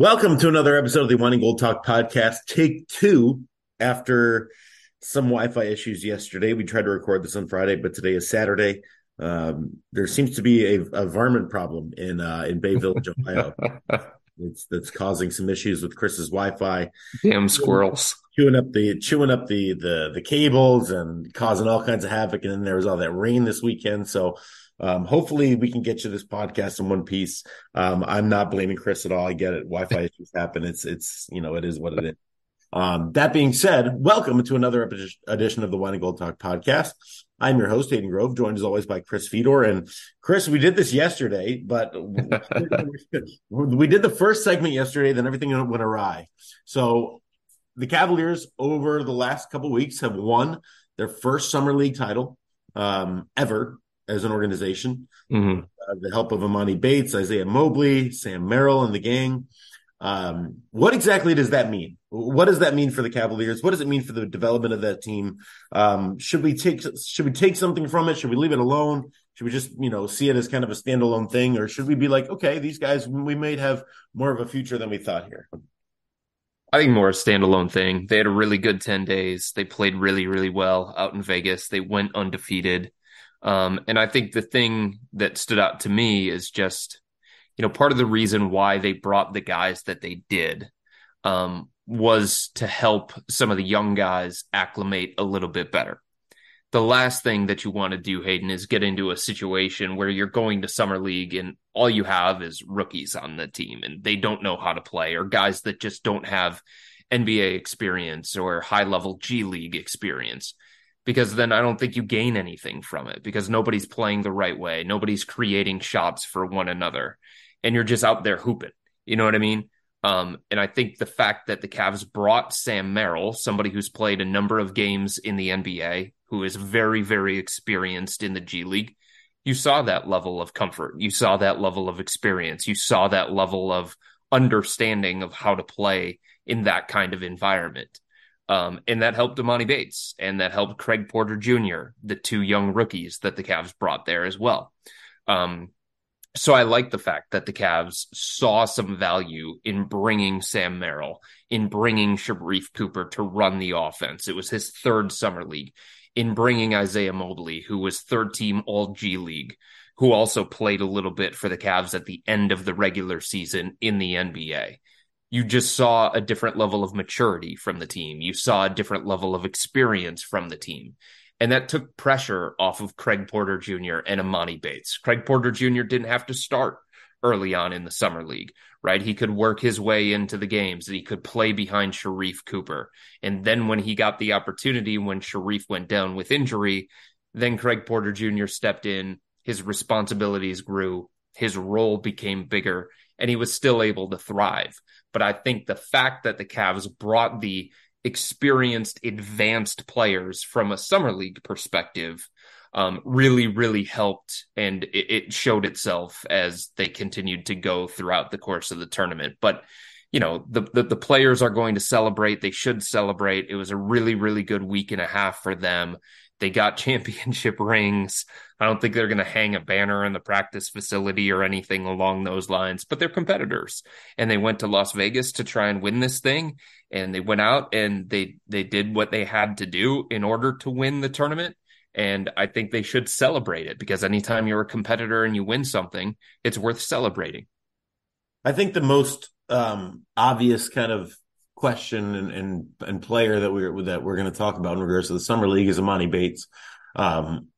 Welcome to another episode of the Wine and Gold Talk podcast, take two. After some Wi-Fi issues yesterday, we tried to record this on Friday, but today is Saturday. Um, there seems to be a, a varmint problem in uh, in Bay Village, Ohio. it's that's causing some issues with Chris's Wi-Fi. Damn squirrels chewing up the chewing up the the the cables and causing all kinds of havoc. And then there was all that rain this weekend, so um, hopefully, we can get you this podcast in one piece. Um, I'm not blaming Chris at all. I get it. Wi-Fi issues happen. It's it's you know it is what it is. Um, that being said, welcome to another edition of the Wine and Gold Talk podcast. I'm your host, Hayden Grove, joined as always by Chris Fedor. And Chris, we did this yesterday, but we did the first segment yesterday, then everything went awry. So the Cavaliers over the last couple weeks have won their first summer league title um, ever as an organization. Mm-hmm. Uh, the help of Emoni Bates, Isaiah Mobley, Sam Merrill, and the gang. Um, what exactly does that mean? What does that mean for the Cavaliers? What does it mean for the development of that team? Um, should we take should we take something from it? Should we leave it alone? Should we just you know see it as kind of a standalone thing, or should we be like, okay, these guys we may have more of a future than we thought here? I think more a standalone thing. They had a really good 10 days. They played really, really well out in Vegas. They went undefeated. Um, and I think the thing that stood out to me is just, you know, part of the reason why they brought the guys that they did um, was to help some of the young guys acclimate a little bit better. The last thing that you want to do, Hayden, is get into a situation where you're going to summer league and all you have is rookies on the team and they don't know how to play or guys that just don't have NBA experience or high level G League experience because then I don't think you gain anything from it because nobody's playing the right way. Nobody's creating shots for one another. And you're just out there hooping. You know what I mean? Um, and I think the fact that the Cavs brought Sam Merrill, somebody who's played a number of games in the NBA, who is very, very experienced in the G League, you saw that level of comfort. You saw that level of experience. You saw that level of understanding of how to play in that kind of environment. Um, and that helped Emoni Bates and that helped Craig Porter Jr., the two young rookies that the Cavs brought there as well. Um, so I like the fact that the Cavs saw some value in bringing Sam Merrill, in bringing Sharife Cooper to run the offense. It was his third summer league. In bringing Isaiah Mobley, who was third team All G League, who also played a little bit for the Cavs at the end of the regular season in the NBA you just saw a different level of maturity from the team. You saw a different level of experience from the team. And that took pressure off of Craig Porter Jr. and Emoni Bates. Craig Porter Jr. didn't have to start early on in the summer league, right? He could work his way into the games he could play behind Sharife Cooper. And then when he got the opportunity, when Sharife went down with injury, then Craig Porter Jr. stepped in. His responsibilities grew. His role became bigger and he was still able to thrive. But I think the fact that the Cavs brought the experienced, advanced players from a summer league perspective um, really, really helped, and it, it showed itself as they continued to go throughout the course of the tournament. But you know the, the, the players are going to celebrate they should celebrate it was a really really good week and a half for them they got championship rings. I don't think they're going to hang a banner in the practice facility or anything along those lines, but they're competitors. And they went to Las Vegas to try and win this thing. And they went out and they, they did what they had to do in order to win the tournament. And I think they should celebrate it because anytime you're a competitor and you win something, it's worth celebrating. I think the most um, obvious kind of question and, and, and player that we're that we're going to talk about in regards to the summer league is Emoni Bates. Um,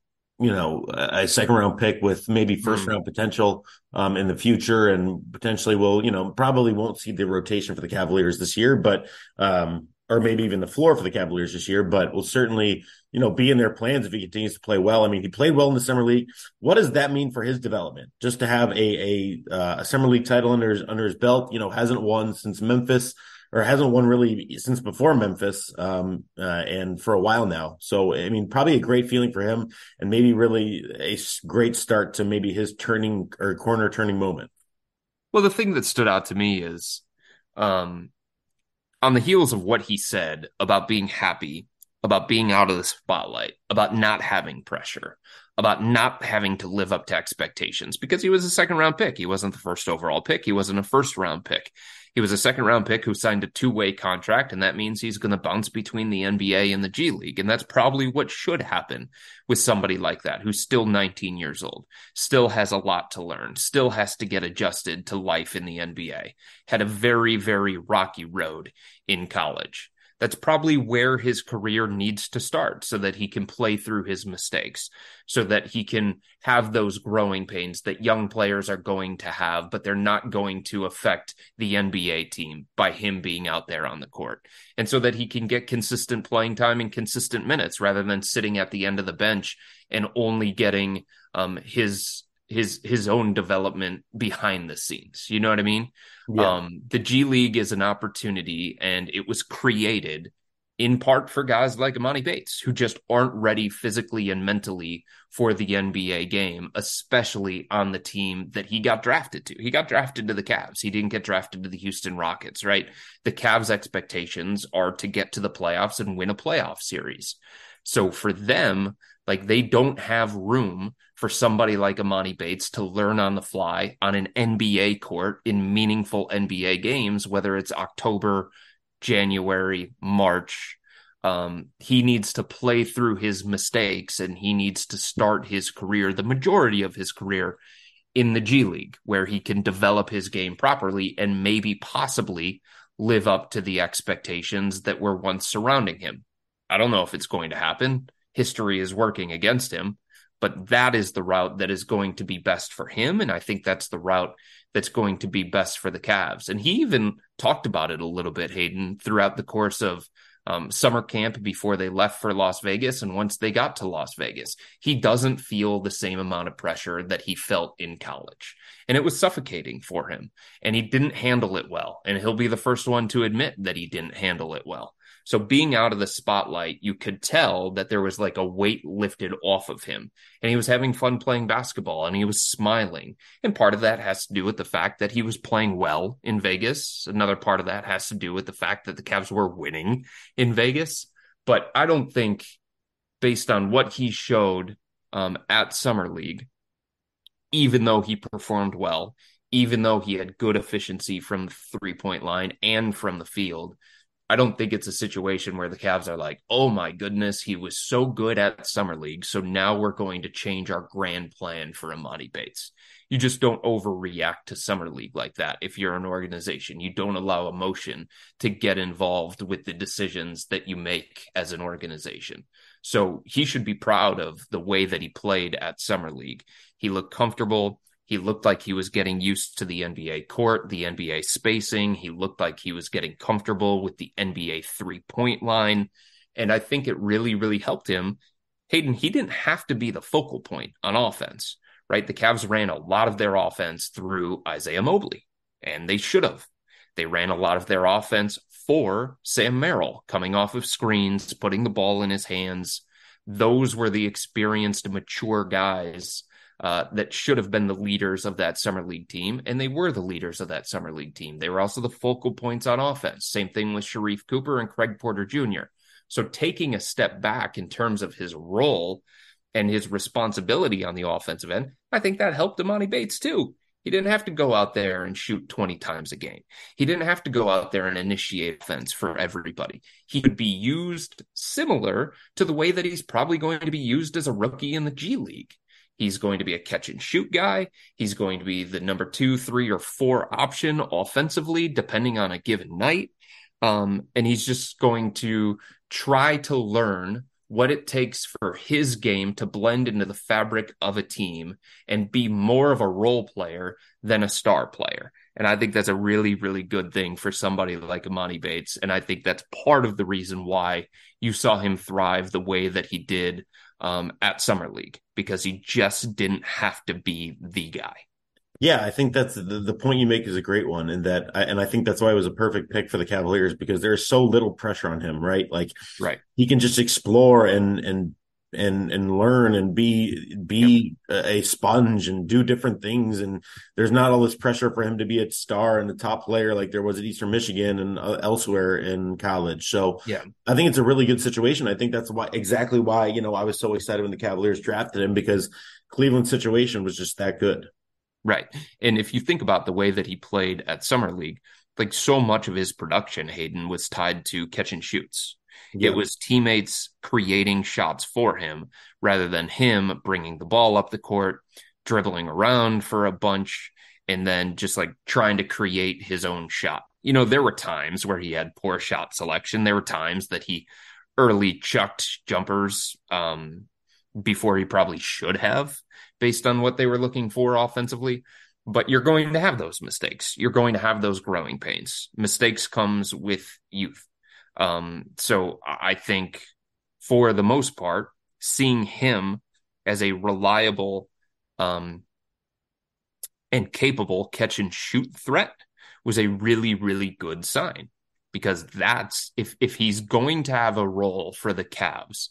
you know, a second round pick with maybe first mm. round potential um, in the future, and potentially will you know probably won't see the rotation for the Cavaliers this year, but um, or maybe even the floor for the Cavaliers this year, but will certainly, you know, be in their plans if he continues to play well. I mean, he played well in the summer league. What does that mean for his development? Just to have a a, uh, a summer league title under his under his belt, you know, hasn't won since Memphis or hasn't won really since before Memphis, um, uh, and for a while now. So, I mean, probably a great feeling for him, and maybe really a great start to maybe his turning or corner turning moment. Well, the thing that stood out to me is, um, on the heels of what he said about being happy, about being out of the spotlight, about not having pressure, about not having to live up to expectations because he was a second round pick. He wasn't the first overall pick. He wasn't a first round pick. He was a second round pick who signed a two way contract, and that means he's going to bounce between the NBA and the G League. And that's probably what should happen with somebody like that who's still 19 years old, still has a lot to learn, still has to get adjusted to life in the NBA, had a very, very rocky road in college that's probably where his career needs to start so that he can play through his mistakes, so that he can have those growing pains that young players are going to have, but they're not going to affect the NBA team by him being out there on the court. And so that he can get consistent playing time and consistent minutes rather than sitting at the end of the bench and only getting um, his his his own development behind the scenes. You know what I mean? Yeah. Um, the G League is an opportunity, and it was created in part for guys like Emoni Bates who just aren't ready physically and mentally for the NBA game, especially on the team that he got drafted to. He got drafted to the Cavs. He didn't get drafted to the Houston Rockets, right? The Cavs' expectations are to get to the playoffs and win a playoff series. So for them, like they don't have room for somebody like Emoni Bates to learn on the fly on an NBA court in meaningful NBA games, whether it's October, January, March. Um, he needs to play through his mistakes and he needs to start his career, the majority of his career, in the G League, where he can develop his game properly and maybe possibly live up to the expectations that were once surrounding him. I don't know if it's going to happen history is working against him. But that is the route that is going to be best for him. And I think that's the route that's going to be best for the Cavs. And he even talked about it a little bit, Hayden, throughout the course of um, summer camp before they left for Las Vegas. And once they got to Las Vegas, he doesn't feel the same amount of pressure that he felt in college. And it was suffocating for him. And he didn't handle it well. And he'll be the first one to admit that he didn't handle it well. So being out of the spotlight, you could tell that there was like a weight lifted off of him and he was having fun playing basketball and he was smiling. And part of that has to do with the fact that he was playing well in Vegas. Another part of that has to do with the fact that the Cavs were winning in Vegas. But I don't think, based on what he showed um, at Summer League, even though he performed well, even though he had good efficiency from the three point line and from the field, I don't think it's a situation where the Cavs are like, oh my goodness, he was so good at Summer League. So now we're going to change our grand plan for Emoni Bates. You just don't overreact to Summer League like that if you're an organization. You don't allow emotion to get involved with the decisions that you make as an organization. So he should be proud of the way that he played at Summer League. He looked comfortable. He looked like he was getting used to the NBA court, the NBA spacing. He looked like he was getting comfortable with the NBA three point line. And I think it really, really helped him. Hayden, he didn't have to be the focal point on offense, right? The Cavs ran a lot of their offense through Isaiah Mobley, and they should have. They ran a lot of their offense for Sam Merrill, coming off of screens, putting the ball in his hands. Those were the experienced, mature guys uh, that should have been the leaders of that summer league team, and they were the leaders of that summer league team. They were also the focal points on offense. Same thing with Sharife Cooper and Craig Porter Jr. So taking a step back in terms of his role and his responsibility on the offensive end, I think that helped Emoni Bates too. He didn't have to go out there and shoot 20 times a game. He didn't have to go out there and initiate offense for everybody. He could be used similar to the way that he's probably going to be used as a rookie in the G League. He's going to be a catch and shoot guy. He's going to be the number two, three, or four option offensively, depending on a given night. Um, and he's just going to try to learn what it takes for his game to blend into the fabric of a team and be more of a role player than a star player. And I think that's a really, really good thing for somebody like Emoni Bates. And I think that's part of the reason why you saw him thrive the way that he did um, at Summer League, because he just didn't have to be the guy. Yeah, I think that's the, the point you make is a great one, and that, and I think that's why it was a perfect pick for the Cavaliers because there's so little pressure on him, right? Like, right, he can just explore and and and and learn and be be a sponge and do different things, and there's not all this pressure for him to be a star and a top player like there was at Eastern Michigan and uh, elsewhere in college. So, yeah, I think it's a really good situation. I think that's why exactly why you know I was so excited when the Cavaliers drafted him because Cleveland's situation was just that good. Right. And if you think about the way that he played at Summer League, like so much of his production, Hayden, was tied to catch and shoots. Yeah. It was teammates creating shots for him rather than him bringing the ball up the court, dribbling around for a bunch, and then just like trying to create his own shot. You know, there were times where he had poor shot selection. There were times that he early chucked jumpers um, before he probably should have based on what they were looking for offensively. But you're going to have those mistakes. You're going to have those growing pains. Mistakes comes with youth. Um, so I think for the most part, seeing him as a reliable um, and capable catch and shoot threat was a really, really good sign because that's if if he's going to have a role for the Cavs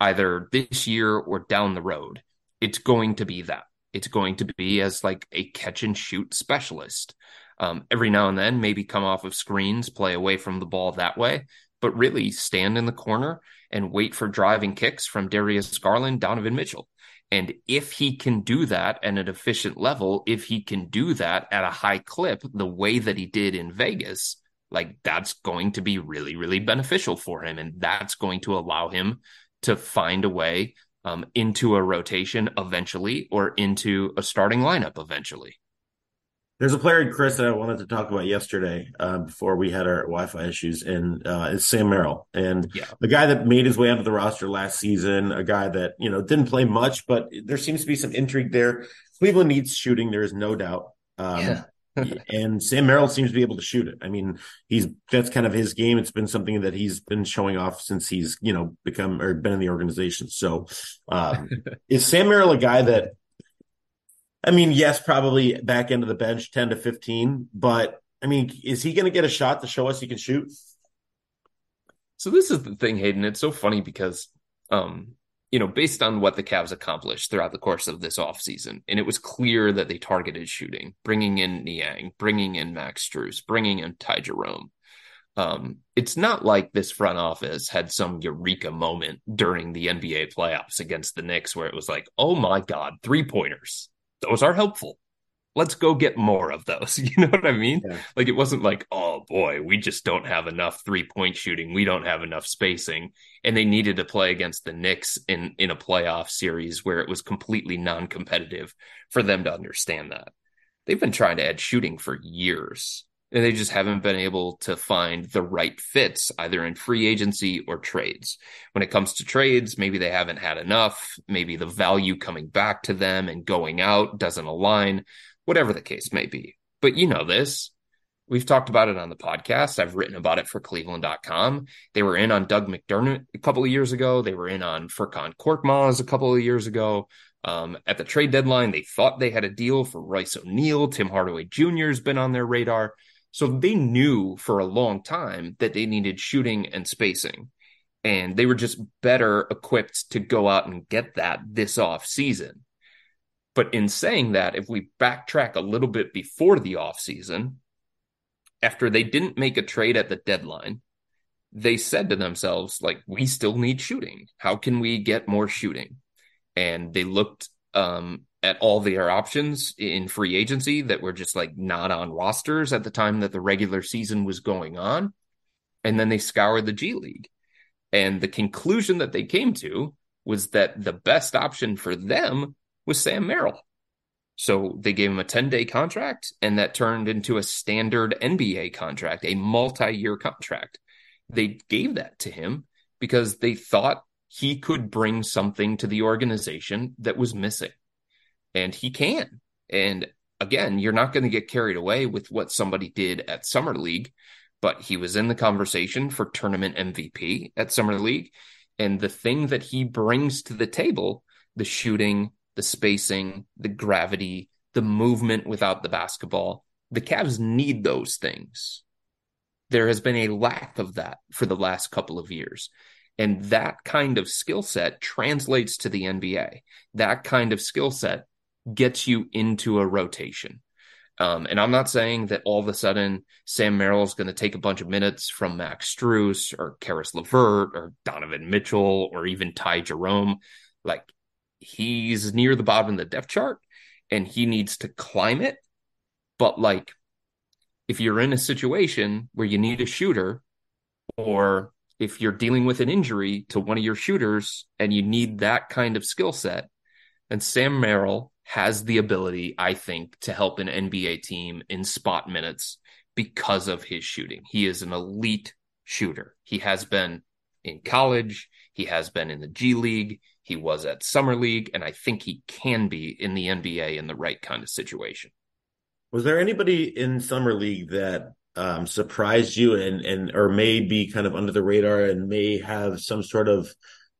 either this year or down the road, it's going to be that. It's going to be as like a catch and shoot specialist. Um, every now and then, maybe come off of screens, play away from the ball that way, but really stand in the corner and wait for driving kicks from Darius Garland, Donovan Mitchell. And if he can do that at an efficient level, if he can do that at a high clip, the way that he did in Vegas, like that's going to be really, really beneficial for him. And that's going to allow him to find a way um, into a rotation eventually or into a starting lineup eventually. There's a player, Chris, that I wanted to talk about yesterday uh, before we had our Wi-Fi issues, and uh, it's Sam Merrill, and yeah. a guy that made his way onto the roster last season, a guy that you know didn't play much, but there seems to be some intrigue there. Cleveland needs shooting, there is no doubt. Um, yeah and Sam Merrill seems to be able to shoot it. I mean, he's that's kind of his game. It's been something that he's been showing off since he's you know become or been in the organization. So, um, is Sam Merrill a guy that? I mean, yes, probably back of the bench, ten to fifteen. But I mean, is he going to get a shot to show us he can shoot? So this is the thing, Hayden. It's so funny because um, you know, based on what the Cavs accomplished throughout the course of this offseason, and it was clear that they targeted shooting, bringing in Niang, bringing in Max Strus, bringing in Ty Jerome. Um, it's not like this front office had some eureka moment during the NBA playoffs against the Knicks where it was like, oh my God, three pointers. Those are helpful let's go get more of those. You know what I mean? Yeah. Like it wasn't like, oh boy, we just don't have enough three point shooting. We don't have enough spacing. And they needed to play against the Knicks in, in a playoff series where it was completely non competitive for them to understand that. They've been trying to add shooting for years. They just haven't been able to find the right fits either in free agency or trades. When it comes to trades, maybe they haven't had enough. Maybe the value coming back to them and going out doesn't align whatever the case may be. But you know this. We've talked about it on the podcast. I've written about it for cleveland.com. They were in on Doug McDermott a couple of years ago. They were in on Furkan Korkmaz a couple of years ago. Um, at the trade deadline, they thought they had a deal for Royce O'Neale. Tim Hardaway Jr. has been on their radar. So they knew for a long time that they needed shooting and spacing. And they were just better equipped to go out and get that this off season. But in saying that, if we backtrack a little bit before the offseason, after they didn't make a trade at the deadline, they said to themselves, like, we still need shooting. How can we get more shooting? And they looked um, at all their options in free agency that were just like not on rosters at the time that the regular season was going on. And then they scoured the G League. And the conclusion that they came to was that the best option for them was Sam Merrill. So they gave him a 10 day contract, and that turned into a standard NBA contract, a multi year contract. They gave that to him because they thought he could bring something to the organization that was missing. And he can. And again, you're not going to get carried away with what somebody did at Summer League, but he was in the conversation for tournament MVP at Summer League. And the thing that he brings to the table, the shooting, the spacing, the gravity, the movement without the basketball, the Cavs need those things. There has been a lack of that for the last couple of years. And that kind of skill set translates to the NBA. That kind of skill set gets you into a rotation. Um, and I'm not saying that all of a sudden Sam Merrill is going to take a bunch of minutes from Max Strus or Caris LeVert or Donovan Mitchell or even Ty Jerome. Like he's near the bottom of the depth chart and he needs to climb it. But like if you're in a situation where you need a shooter or if you're dealing with an injury to one of your shooters and you need that kind of skill set, and Sam Merrill has the ability, I think, to help an NBA team in spot minutes because of his shooting. He is an elite shooter. He has been in college, he has been in the G League, he was at Summer League, and I think he can be in the NBA in the right kind of situation. Was there anybody in Summer League that um, surprised you and and or may be kind of under the radar and may have some sort of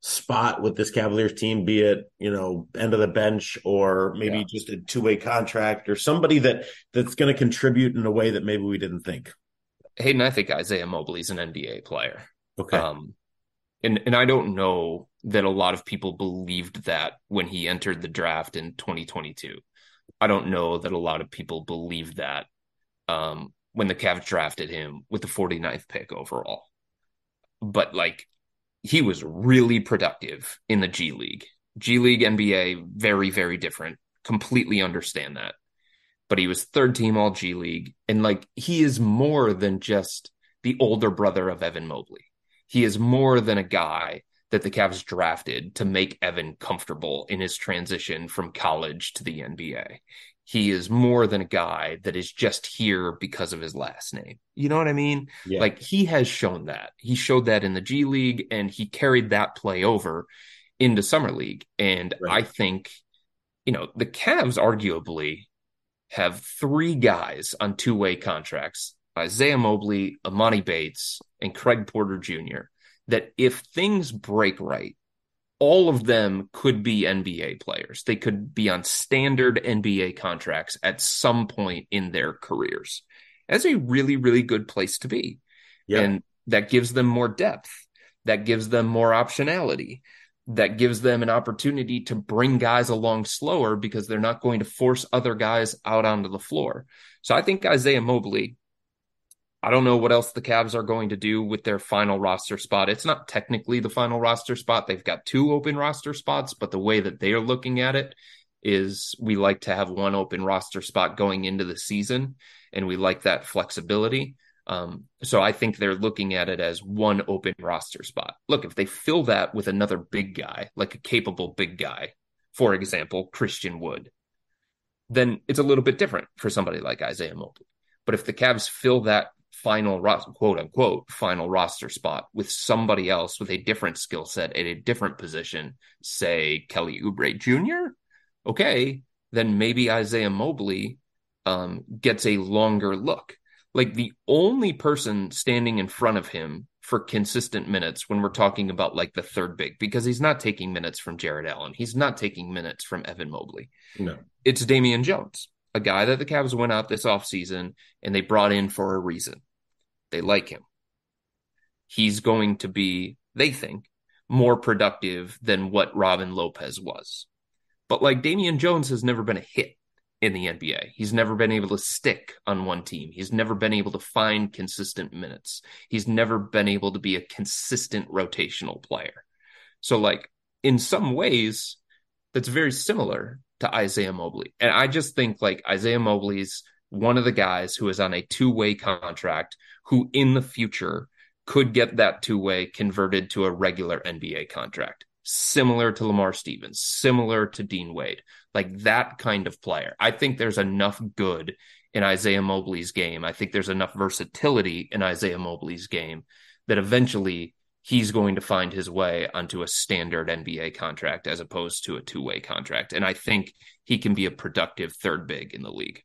spot with this Cavaliers team, be it you know end of the bench or maybe yeah. just a two way contract or somebody that that's going to contribute in a way that maybe we didn't think. Hayden, I think Isaiah Mobley's an NBA player. Okay. Um, and and I don't know that a lot of people believed that when he entered the draft in 2022. I don't know that a lot of people believed that um, when the Cavs drafted him with the 49th pick overall. But like he was really productive in the G League. G League NBA very very different. Completely understand that. But he was third team all G League and like he is more than just the older brother of Evan Mobley. He is more than a guy that the Cavs drafted to make Evan comfortable in his transition from college to the NBA he is more than a guy that is just here because of his last name. You know what I mean? Yeah. Like he has shown that. He showed that in the G League and he carried that play over into Summer League. And right. I think, you know, the Cavs arguably have three guys on two way contracts Isaiah Mobley, Emoni Bates, and Craig Porter Jr. That if things break right, all of them could be NBA players. They could be on standard NBA contracts at some point in their careers. That's a really, really good place to be. Yeah. And that gives them more depth. That gives them more optionality. That gives them an opportunity to bring guys along slower because they're not going to force other guys out onto the floor. So I think Isaiah Mobley I don't know what else the Cavs are going to do with their final roster spot. It's not technically the final roster spot. They've got two open roster spots, but the way that they are looking at it is we like to have one open roster spot going into the season, and we like that flexibility. Um, so I think they're looking at it as one open roster spot. Look, if they fill that with another big guy, like a capable big guy, for example, Christian Wood, then it's a little bit different for somebody like Isaiah Mobley. But if the Cavs fill that final quote unquote final roster spot with somebody else with a different skill set at a different position, say Kelly Oubre Jr. Okay, then maybe Isaiah Mobley um, gets a longer look. Like the only person standing in front of him for consistent minutes when we're talking about like the third big, because he's not taking minutes from Jarrett Allen. He's not taking minutes from Evan Mobley. No. It's Damian Jones, a guy that the Cavs went out this offseason and they brought in for a reason. They like him. He's going to be, they think, more productive than what Robin Lopez was. But like Damian Jones has never been a hit in the NBA. He's never been able to stick on one team. He's never been able to find consistent minutes. He's never been able to be a consistent rotational player. So, like, in some ways, that's very similar to Isaiah Mobley. And I just think like Isaiah Mobley's one of the guys who is on a two way contract who in the future could get that two way converted to a regular NBA contract, similar to Lamar Stevens, similar to Dean Wade, like that kind of player. I think there's enough good in Isaiah Mobley's game. I think there's enough versatility in Isaiah Mobley's game that eventually he's going to find his way onto a standard NBA contract as opposed to a two way contract. And I think he can be a productive third big in the league.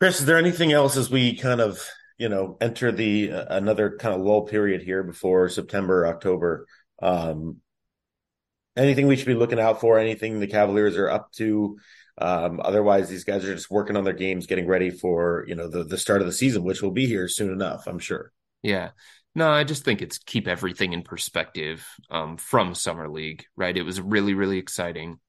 Chris, is there anything else as we kind of, you know, enter the uh, another kind of lull period here before September, October? Um, anything we should be looking out for? Anything the Cavaliers are up to? Um, otherwise, these guys are just working on their games, getting ready for you know the the start of the season, which will be here soon enough, I'm sure. Yeah, no, I just think it's keep everything in perspective um, from summer league. Right, it was really really exciting.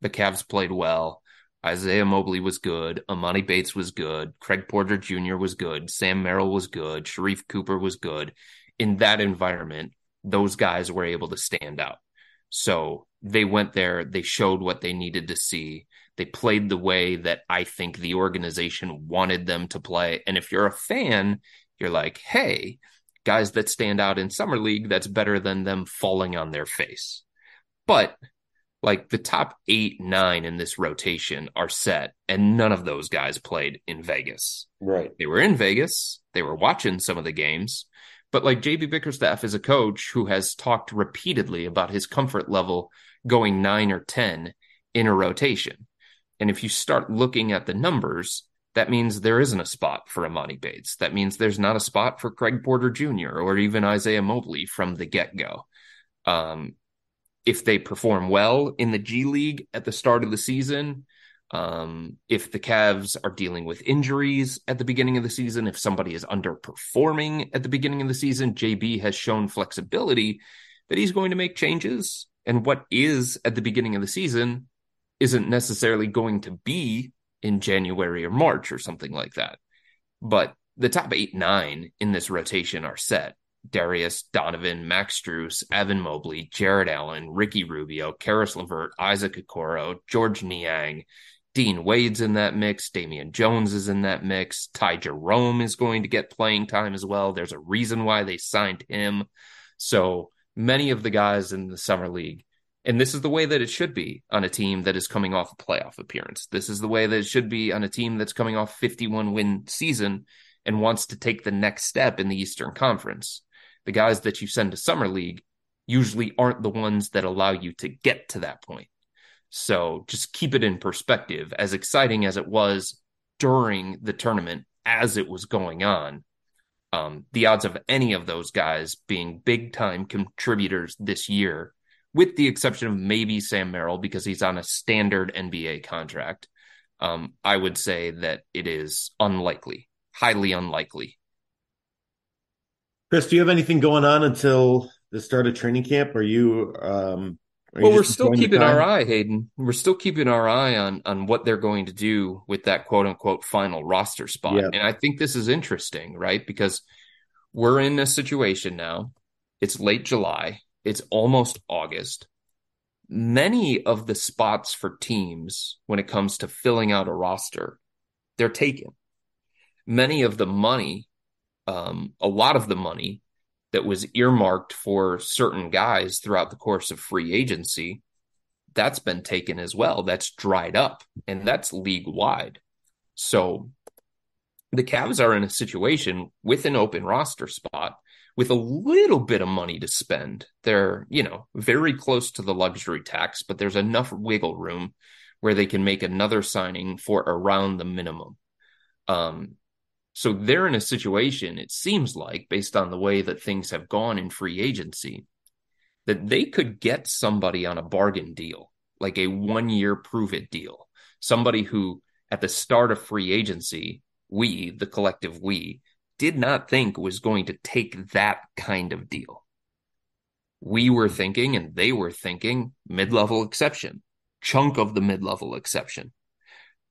The Cavs played well. Isaiah Mobley was good. Emoni Bates was good. Craig Porter Jr. was good. Sam Merrill was good. Sharife Cooper was good. In that environment, those guys were able to stand out. So they went there, they showed what they needed to see. They played the way that I think the organization wanted them to play. And if you're a fan, you're like, hey, guys that stand out in Summer League, that's better than them falling on their face. But like the top eight, nine in this rotation are set, and none of those guys played in Vegas. Right. They were in Vegas, they were watching some of the games, but like JB Bickerstaff is a coach who has talked repeatedly about his comfort level going nine or 10 in a rotation. And if you start looking at the numbers, that means there isn't a spot for Emoni Bates. That means there's not a spot for Craig Porter Jr. or even Isaiah Mobley from the get go. Um, if they perform well in the G League at the start of the season, um, if the Cavs are dealing with injuries at the beginning of the season, if somebody is underperforming at the beginning of the season, JB has shown flexibility that he's going to make changes. And what is at the beginning of the season isn't necessarily going to be in January or March or something like that. But the top eight, nine in this rotation are set. Darius, Donovan, Max Strus, Evan Mobley, Jarrett Allen, Ricky Rubio, Caris LeVert, Isaac Okoro, Georges Niang, Dean Wade's in that mix. Damian Jones is in that mix. Ty Jerome is going to get playing time as well. There's a reason why they signed him. So many of the guys in the summer league, and this is the way that it should be on a team that is coming off a playoff appearance. This is the way that it should be on a team that's coming off 51 win season and wants to take the next step in the Eastern Conference. The guys that you send to summer league usually aren't the ones that allow you to get to that point. So just keep it in perspective. As exciting as it was during the tournament, as it was going on, um, the odds of any of those guys being big time contributors this year, with the exception of maybe Sam Merrill because he's on a standard NBA contract, um, I would say that it is unlikely, highly unlikely. Chris, do you have anything going on until the start of training camp? Are you um, well, we're still keeping our eye, Hayden. We're still keeping our eye on on what they're going to do with that quote unquote final roster spot. Yeah. And I think this is interesting, right? Because we're in a situation now. It's late July. It's almost August. Many of the spots for teams when it comes to filling out a roster, they're taken. Many of the money, um, a lot of the money that was earmarked for certain guys throughout the course of free agency, that's been taken as well. That's dried up, and that's league wide. So the Cavs are in a situation with an open roster spot with a little bit of money to spend. They're, you know, very close to the luxury tax, but there's enough wiggle room where they can make another signing for around the minimum. Um, so they're in a situation, it seems like, based on the way that things have gone in free agency, that they could get somebody on a bargain deal, like a one year prove it deal. Somebody who, at the start of free agency, we, the collective we, did not think was going to take that kind of deal. We were thinking, and they were thinking, mid level exception, chunk of the mid level exception.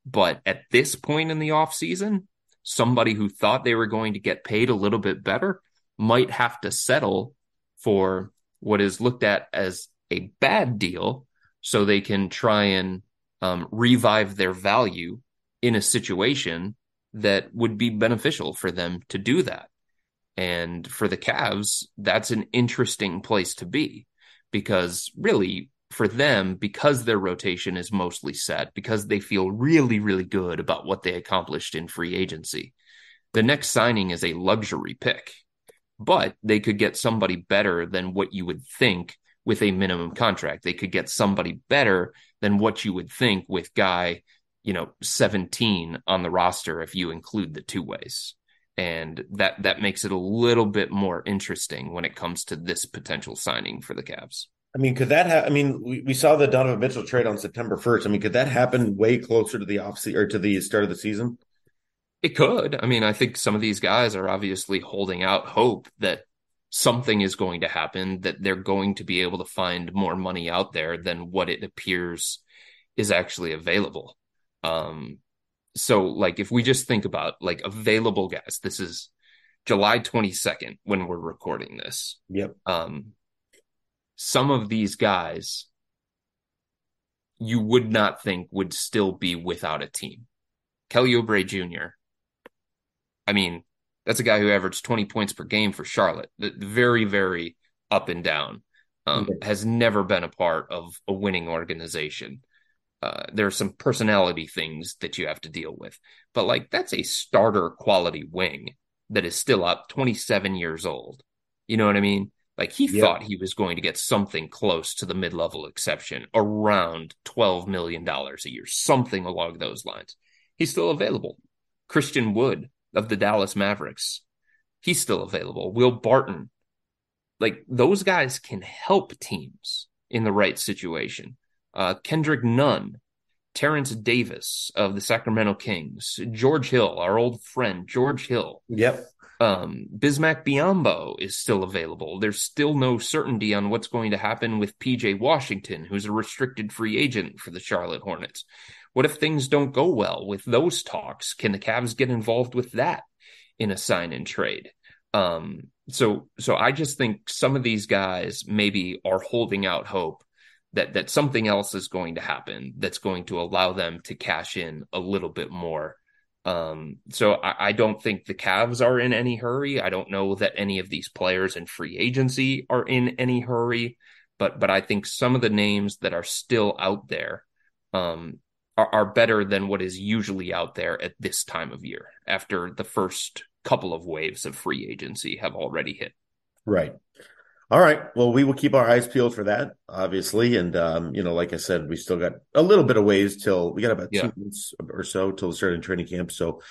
But at this point in the offseason, somebody who thought they were going to get paid a little bit better might have to settle for what is looked at as a bad deal so they can try and um, revive their value in a situation that would be beneficial for them to do that. And for the Cavs, that's an interesting place to be because really for them, because their rotation is mostly set, because they feel really, really good about what they accomplished in free agency, the next signing is a luxury pick. but they could get somebody better than what you would think with a minimum contract. They could get somebody better than what you would think with guy, you know, 17 on the roster if you include the two ways. And that that makes it a little bit more interesting when it comes to this potential signing for the Cavs. I mean, could that happen? I mean, we, we saw the Donovan Mitchell trade on September 1st. I mean, could that happen way closer to the off season or to the start of the season? It could. I mean, I think some of these guys are obviously holding out hope that something is going to happen, that they're going to be able to find more money out there than what it appears is actually available. Um, so like if we just think about like available guys, this is July 22nd when we're recording this. Yep. Um, some of these guys you would not think would still be without a team. Kelly Oubre Jr. I mean, that's a guy who averaged 20 points per game for Charlotte. Very, very up and down. Um, okay. Has never been a part of a winning organization. Uh, there are some personality things that you have to deal with, but like that's a starter quality wing that is still up 27 years old. You know what I mean? Like he yep. thought he was going to get something close to the mid level exception, around $12 million a year, something along those lines. He's still available. Christian Wood of the Dallas Mavericks, he's still available. Will Barton, like those guys can help teams in the right situation. Uh, Kendrick Nunn, Terence Davis of the Sacramento Kings, George Hill, our old friend George Hill. Yep. Um, Bismack Biyombo is still available. There's still no certainty on what's going to happen with PJ Washington, who's a restricted free agent for the Charlotte Hornets. What if things don't go well with those talks? Can the Cavs get involved with that in a sign and trade? Um, so, so I just think some of these guys maybe are holding out hope that that something else is going to happen that's going to allow them to cash in a little bit more um, so I, I, don't think the Cavs are in any hurry. I don't know that any of these players in free agency are in any hurry, but but I think some of the names that are still out there um, are, are better than what is usually out there at this time of year after the first couple of waves of free agency have already hit. Right. All right. Well, we will keep our eyes peeled for that, obviously. And, um, you know, like I said, we still got a little bit of ways till we got about yeah. two months or so till the start of training camp. So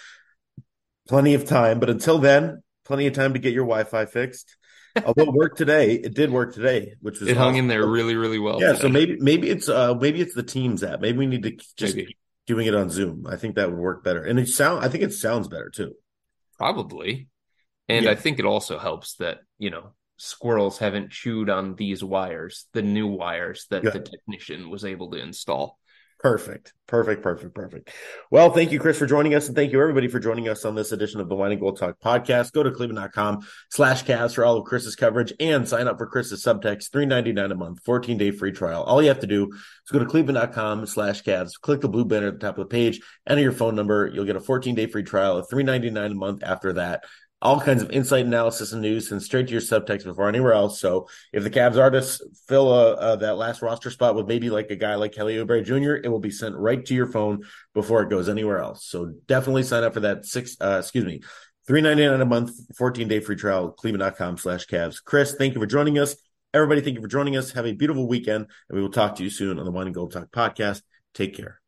plenty of time. But until then, plenty of time to get your Wi Fi fixed. Although it worked today, it did work today, which was it hung in there really, really well. Yeah. Today. So maybe, maybe it's, uh, maybe it's the Teams app. Maybe we need to just maybe. doing it on Zoom. I think that would work better. And it sound, I think it sounds better too. Probably. And yeah. I think it also helps that, you know, squirrels haven't chewed on these wires, the new wires that Good. the technician was able to install. Perfect. Perfect. Perfect. Perfect. Well, thank you, Chris, for joining us. And thank you, everybody, for joining us on this edition of the Wine and Gold Talk podcast. Go to cleveland.com slash Cavs for all of Chris's coverage and sign up for Chris's subtext, three ninety nine a month, 14 day free trial. All you have to do is go to cleveland.com slash Cavs, click the blue banner at the top of the page, enter your phone number. You'll get a 14 day free trial of three ninety nine a month after that all kinds of insight analysis and news and straight to your subtext before anywhere else. So if the Cavs artists fill a, a, that last roster spot with maybe like a guy like Kelly Oubre Jr., it will be sent right to your phone before it goes anywhere else. So definitely sign up for that six, uh, excuse me, three ninety nine a month, 14 day free trial, cleveland.com slash Cavs. Chris, thank you for joining us. Everybody, thank you for joining us. Have a beautiful weekend and we will talk to you soon on the Wine and Gold Talk podcast. Take care.